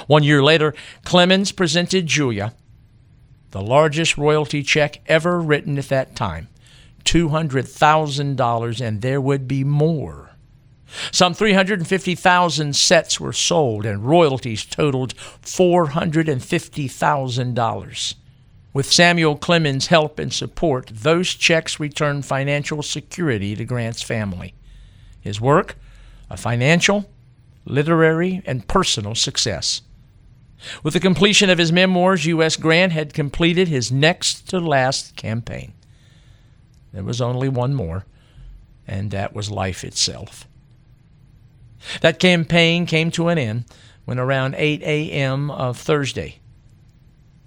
One year later, Clemens presented Julia the largest royalty check ever written at that time $200,000, and there would be more. Some 350,000 sets were sold, and royalties totaled $450,000. With Samuel Clemens' help and support, those checks returned financial security to Grant's family. His work, a financial, literary, and personal success. With the completion of his memoirs, U.S. Grant had completed his next to last campaign. There was only one more, and that was life itself. That campaign came to an end when around 8 a.m. of Thursday,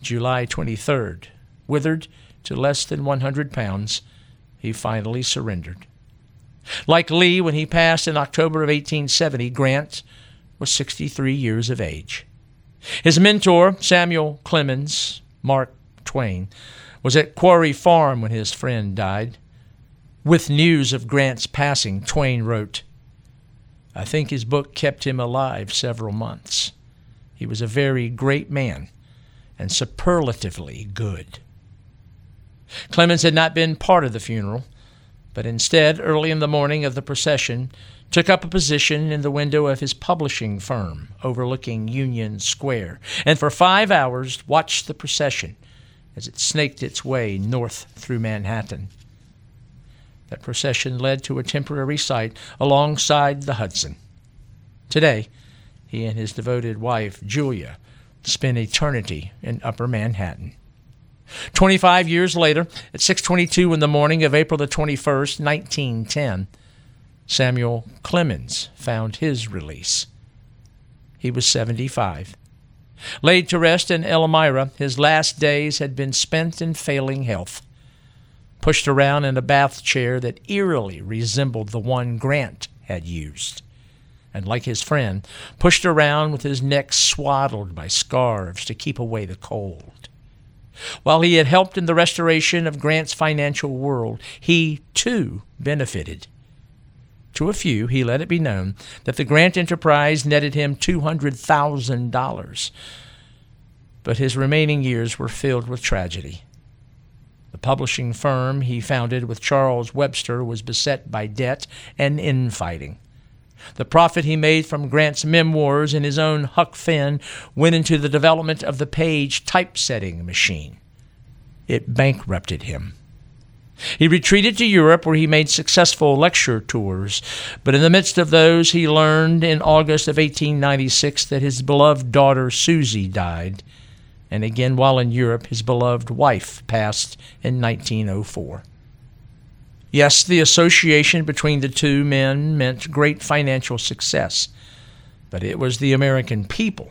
July 23rd, withered to less than 100 pounds, he finally surrendered. Like Lee, when he passed in October of 1870, Grant was 63 years of age. His mentor, Samuel Clemens, Mark Twain, was at Quarry Farm when his friend died. With news of Grant's passing, Twain wrote, I think his book kept him alive several months. He was a very great man and superlatively good. Clemens had not been part of the funeral, but instead, early in the morning of the procession, took up a position in the window of his publishing firm overlooking Union Square, and for five hours watched the procession as it snaked its way north through Manhattan. That procession led to a temporary site alongside the Hudson. Today, he and his devoted wife, Julia, spend eternity in Upper Manhattan. 25 years later, at 6:22 in the morning of April the 21st, 1910, Samuel Clemens found his release. He was 75. Laid to rest in Elmira, his last days had been spent in failing health. Pushed around in a bath chair that eerily resembled the one Grant had used. And like his friend, pushed around with his neck swaddled by scarves to keep away the cold. While he had helped in the restoration of Grant's financial world, he, too, benefited to a few, he let it be known that the Grant enterprise netted him $200,000. But his remaining years were filled with tragedy. The publishing firm he founded with Charles Webster was beset by debt and infighting. The profit he made from Grant's memoirs and his own Huck Finn went into the development of the Paige typesetting machine. It bankrupted him. He retreated to Europe where he made successful lecture tours, but in the midst of those he learned in August of 1896 that his beloved daughter Susie died, and again while in Europe his beloved wife passed in 1904. Yes, the association between the two men meant great financial success, but it was the American people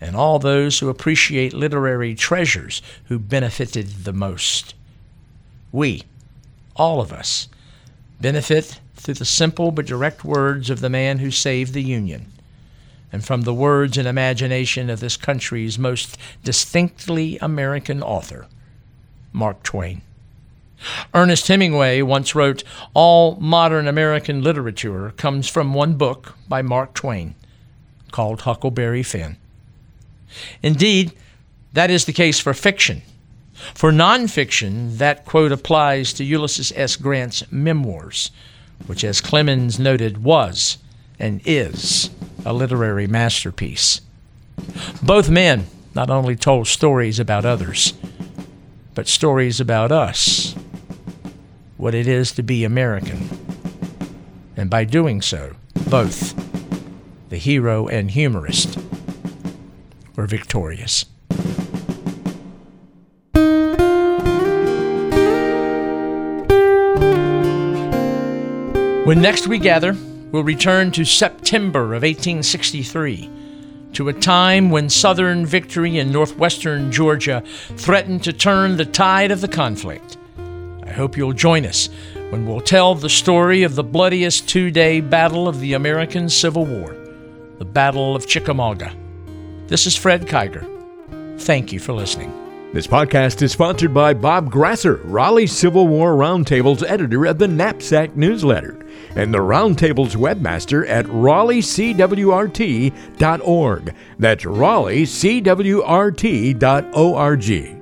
and all those who appreciate literary treasures who benefited the most. We, all of us, benefit through the simple but direct words of the man who saved the Union, and from the words and imagination of this country's most distinctly American author, Mark Twain. Ernest Hemingway once wrote, All modern American literature comes from one book by Mark Twain called Huckleberry Finn. Indeed, that is the case for fiction. For nonfiction, that quote applies to Ulysses S. Grant's memoirs, which, as Clemens noted, was and is a literary masterpiece. Both men not only told stories about others, but stories about us, what it is to be American. And by doing so, both, the hero and humorist, were victorious. When next we gather, we'll return to September of 1863, to a time when Southern victory in northwestern Georgia threatened to turn the tide of the conflict. I hope you'll join us when we'll tell the story of the bloodiest two day battle of the American Civil War, the Battle of Chickamauga. This is Fred Kiger. Thank you for listening. This podcast is sponsored by Bob Grasser, Raleigh Civil War Roundtable's editor of the Knapsack newsletter, and the Roundtable's webmaster at raleighcwrt.org. That's raleighcwrt.org.